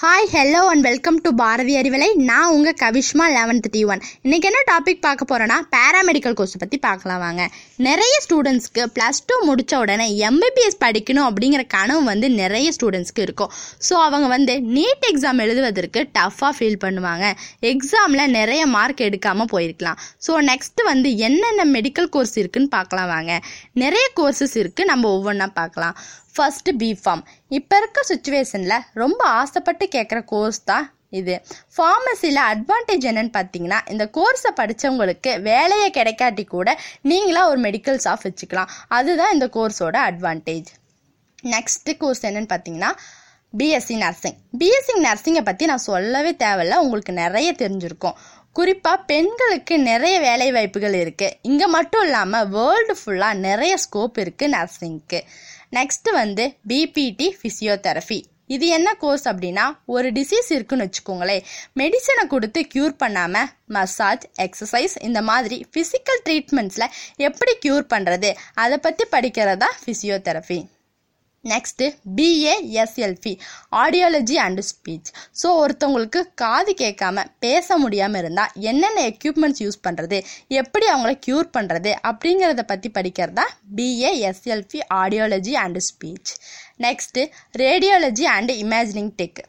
hi hello and welcome to Bharathi Arivalai நான் உங்கள் Kavishma eleven thirty one இன்றைக்கி என்ன டாபிக் பார்க்க போகிறோன்னா பேராமெடிக்கல் கோர்ஸ் பற்றி பார்க்கலாம் வாங்க. நிறைய ஸ்டூடெண்ட்ஸ்க்கு ப்ளஸ் டூ முடித்த உடனே எம்பிபிஎஸ் படிக்கணும் அப்படிங்கிற கனவு வந்து நிறைய ஸ்டூடெண்ட்ஸ்க்கு இருக்கும். ஸோ அவங்க வந்து நீட் எக்ஸாம் எழுதுவதற்கு டஃப்பாக ஃபீல் பண்ணுவாங்க. எக்ஸாமில் நிறைய மார்க் எடுக்காமல் போயிருக்கலாம். ஸோ நெக்ஸ்ட்டு வந்து என்னென்ன மெடிக்கல் கோர்ஸ் இருக்குன்னு பார்க்கலாம் வாங்க. நிறைய கோர்சஸ் இருக்குது நம்ம ஒவ்வொன்றா பார்க்கலாம். ஃபஸ்ட்டு பிஃபார்ம் இப்போ இருக்க சுச்சுவேஷனில் ரொம்ப ஆசைப்பட்டு கேட்குற கோர்ஸ் தான் இது. ஃபார்மசியில் அட்வான்டேஜ் என்னன்னு பார்த்தீங்கன்னா இந்த கோர்ஸை படித்தவங்களுக்கு வேலையை கிடைக்காட்டி கூட நீங்களாக ஒரு மெடிக்கல் ஷாப் வச்சுக்கலாம். அதுதான் இந்த கோர்ஸோட அட்வான்டேஜ் நெக்ஸ்ட்டு கோர்ஸ் என்னன்னு பார்த்தீங்கன்னா பிஎஸ்சி நர்சிங் பிஎஸ்சி நர்சிங்கை பற்றி நான் சொல்லவே தேவையில்ல உங்களுக்கு நிறைய தெரிஞ்சிருக்கும். குறிப்பாக பெண்களுக்கு நிறைய வேலை வாய்ப்புகள் இருக்குது இங்கே மட்டும் இல்லாமல் வேர்ல்டு ஃபுல்லாக நிறைய ஸ்கோப் இருக்குது நர்சிங்க்கு நெக்ஸ்ட் வந்து பிபிடி ஃபிசியோதெரபி இது என்ன கோர்ஸ் அப்படின்னா ஒரு டிசீஸ் இருக்குன்னு வச்சுக்கோங்களேன். மெடிசனை கொடுத்து க்யூர் பண்ணாமல் மசாஜ் எக்ஸசைஸ் இந்த மாதிரி ஃபிசிக்கல் ட்ரீட்மெண்ட்ஸில் எப்படி க்யூர் பண்ணுறது அதை பற்றி படிக்கிறதா physiotherapy next BASLP audiology and speech so ஒருத்தவங்களுக்கு காது கேட்காம பேச முடியாமல் இருந்தால் என்னென்ன எக்யூப்மெண்ட்ஸ் யூஸ் பண்ணுறது எப்படி அவங்கள க்யூர் பண்ணுறது அப்படிங்கிறத பற்றி படிக்கிறது தான் BASLP audiology and speech next radiology and imaging tech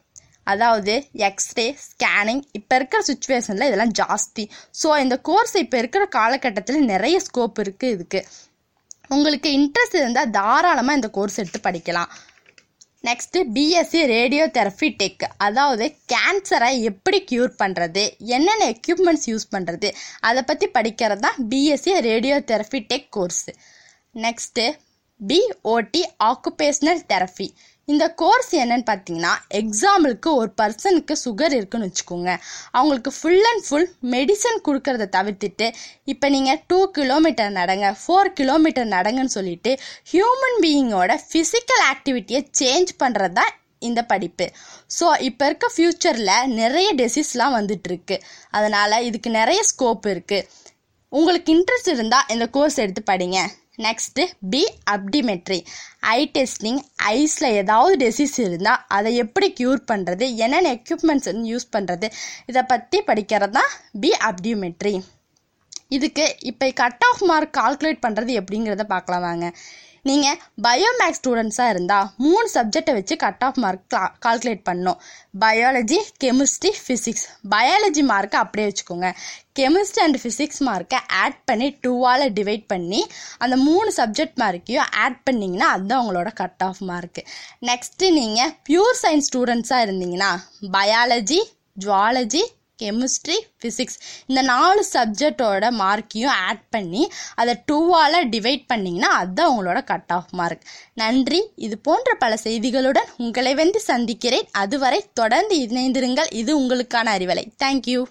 அதாவது எக்ஸ்ரே ஸ்கேனிங் இப்போ இருக்கிற சுச்சுவேஷனில் இதெல்லாம் ஜாஸ்தி. ஸோ இந்த கோர்ஸ் இப்போ இருக்கிற காலகட்டத்தில் நிறைய ஸ்கோப் இருக்குது இதுக்கு. உங்களுக்கு இன்ட்ரெஸ்ட் இருந்தால் தாராளமாக இந்த கோர்ஸ் எடுத்து படிக்கலாம். Next BSc radio therapy tech அதாவது கேன்சரை எப்படி க்யூர் பண்ணுறது என்னென்ன எக்யூப்மெண்ட்ஸ் யூஸ் பண்ணுறது அதை பற்றி படிக்கிறது தான் BSc radio therapy tech course next BOT occupational therapy இந்த கோர்ஸ் என்னன்னு பார்த்தீங்கன்னா எக்ஸாம்பிளுக்கு ஒரு பர்சனுக்கு சுகர் இருக்குன்னு வச்சுக்கோங்க. அவங்களுக்கு ஃபுல் அண்ட் ஃபுல் மெடிசன் கொடுக்கறத தவிர்த்துட்டு இப்போ நீங்கள் டூ கிலோமீட்டர் நடங்க ஃபோர் கிலோமீட்டர் நடங்கன்னு சொல்லிட்டு ஹியூமன் பீயிங்கோட ஃபிசிக்கல் ஆக்டிவிட்டியை சேஞ்ச் பண்ணுறது தான் இந்த படிப்பு. ஸோ இப்போ இருக்க ஃப்யூச்சரில் நிறைய டெசிஸ்லாம் வந்துட்டுருக்கு. அதனால் இதுக்கு நிறைய ஸ்கோப் இருக்குது உங்களுக்கு இன்ட்ரெஸ்ட் இருந்தால் இந்த கோர்ஸ் எடுத்து படிங்க. Next B optometry eye testing ஐஸில் ஏதாவது டிசீஸ் இருந்தால் அதை எப்படி க்யூர் பண்ணுறது என்னென்ன எக்யூப்மெண்ட்ஸ் வந்து யூஸ் பண்ணுறது இதை பற்றி படிக்கிறது தான் பி அப்டிமெட்ரி இதுக்கு இப்போ கட் ஆஃப் மார்க் கால்குலேட் பண்ணுறது எப்படிங்கிறத பார்க்கலாம் வாங்க. நீங்கள் பயோமேக்ஸ் ஸ்டூடெண்ட்ஸாக இருந்தால் மூணு சப்ஜெக்டை வச்சு கட் ஆஃப் மார்க் கால்குலேட் பண்ணோம் பயாலஜி கெமிஸ்ட்ரி ஃபிசிக்ஸ் பயாலஜி மார்க்கை அப்படியே வச்சுக்கோங்க. கெமிஸ்ட்ரி அண்ட் ஃபிசிக்ஸ் மார்க்கை ஆட் பண்ணி டூவால் டிவைட் பண்ணி அந்த மூணு சப்ஜெக்ட் மார்க்கையும் ஆட் பண்ணிங்கன்னா அதுதான் உங்களோட கட் ஆஃப் மார்க்கு நெக்ஸ்ட்டு நீங்கள் பியூர் சயின்ஸ் ஸ்டூடெண்ட்ஸாக இருந்தீங்கன்னா பயாலஜி ஜுவாலஜி கெமிஸ்ட்ரி ஃபிசிக்ஸ் இந்த நாலு சப்ஜெக்டோட மார்க்கையும் ஆட் பண்ணி அதை டூவால் டிவைட் பண்ணிங்கன்னா அதுதான் உங்களோட கட் ஆஃப் மார்க் நன்றி. இது போன்ற பல செய்திகளுடன் உங்களை வந்து சந்திக்கிறேன். அதுவரை தொடர்ந்து இணைந்திருங்கள். இது உங்களுக்கான அறிவலை. தேங்க்யூ